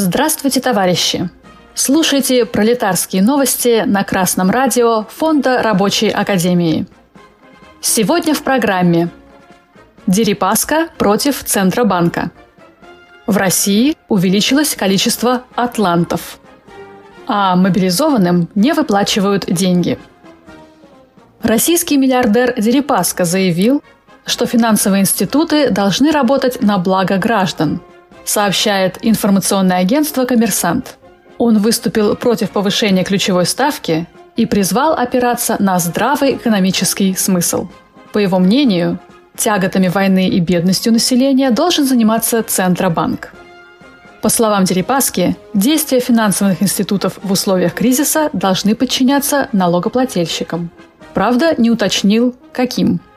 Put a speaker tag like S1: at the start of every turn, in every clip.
S1: Здравствуйте, товарищи! Слушайте пролетарские новости на Красном радио Фонда Рабочей Академии. Сегодня в программе Дерипаска против Центробанка. В России увеличилось количество атлантов. А мобилизованным не выплачивают деньги. Российский миллиардер Дерипаска заявил, что финансовые институты должны работать на благо граждан, сообщает информационное агентство «Коммерсант». Он выступил против повышения ключевой ставки и призвал опираться на здравый экономический смысл. По его мнению, тяготами войны и бедностью населения должен заниматься Центробанк. По словам Дерипаски, действия финансовых институтов в условиях кризиса должны подчиняться налогоплательщикам. Правда, не уточнил, каким –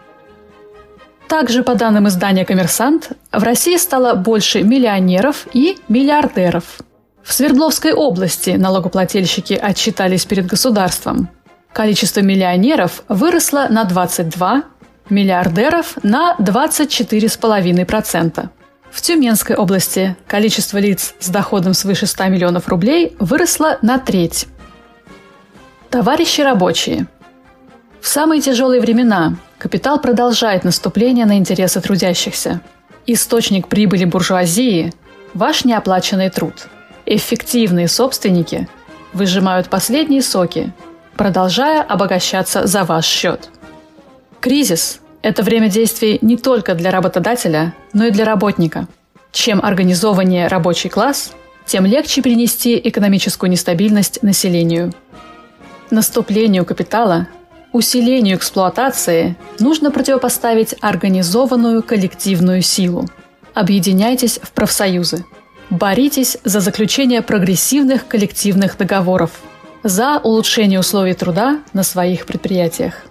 S1: также, по данным издания «Коммерсант», в России стало больше миллионеров и миллиардеров. В Свердловской области налогоплательщики отчитались перед государством. Количество миллионеров выросло на 22, миллиардеров на 24,5%. В Тюменской области количество лиц с доходом свыше 100 миллионов рублей выросло на треть. Товарищи рабочие, в самые тяжелые времена Капитал продолжает наступление на интересы трудящихся. Источник прибыли буржуазии – ваш неоплаченный труд. Эффективные собственники выжимают последние соки, продолжая обогащаться за ваш счет. Кризис – это время действий не только для работодателя, но и для работника. Чем организованнее рабочий класс, тем легче принести экономическую нестабильность населению. Наступлению капитала Усилению эксплуатации нужно противопоставить организованную коллективную силу. Объединяйтесь в профсоюзы. Боритесь за заключение прогрессивных коллективных договоров, за улучшение условий труда на своих предприятиях.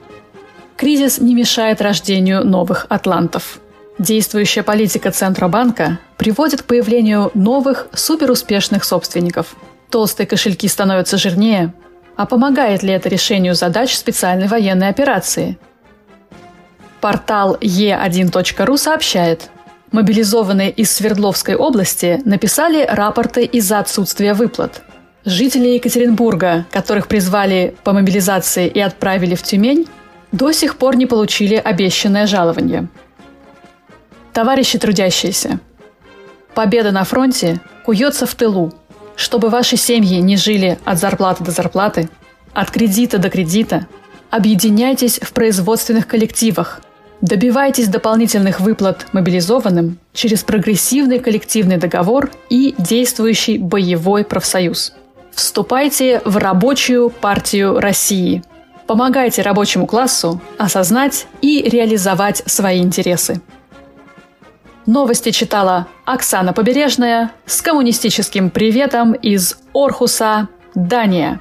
S1: Кризис не мешает рождению новых атлантов. Действующая политика Центробанка приводит к появлению новых суперуспешных собственников. Толстые кошельки становятся жирнее, а помогает ли это решению задач специальной военной операции? Портал e1.ru сообщает, мобилизованные из Свердловской области написали рапорты из-за отсутствия выплат. Жители Екатеринбурга, которых призвали по мобилизации и отправили в Тюмень, до сих пор не получили обещанное жалование. Товарищи трудящиеся, победа на фронте куется в тылу – чтобы ваши семьи не жили от зарплаты до зарплаты, от кредита до кредита, объединяйтесь в производственных коллективах, добивайтесь дополнительных выплат мобилизованным через прогрессивный коллективный договор и действующий боевой профсоюз. Вступайте в рабочую партию России. Помогайте рабочему классу осознать и реализовать свои интересы. Новости читала Оксана Побережная с коммунистическим приветом из Орхуса, Дания.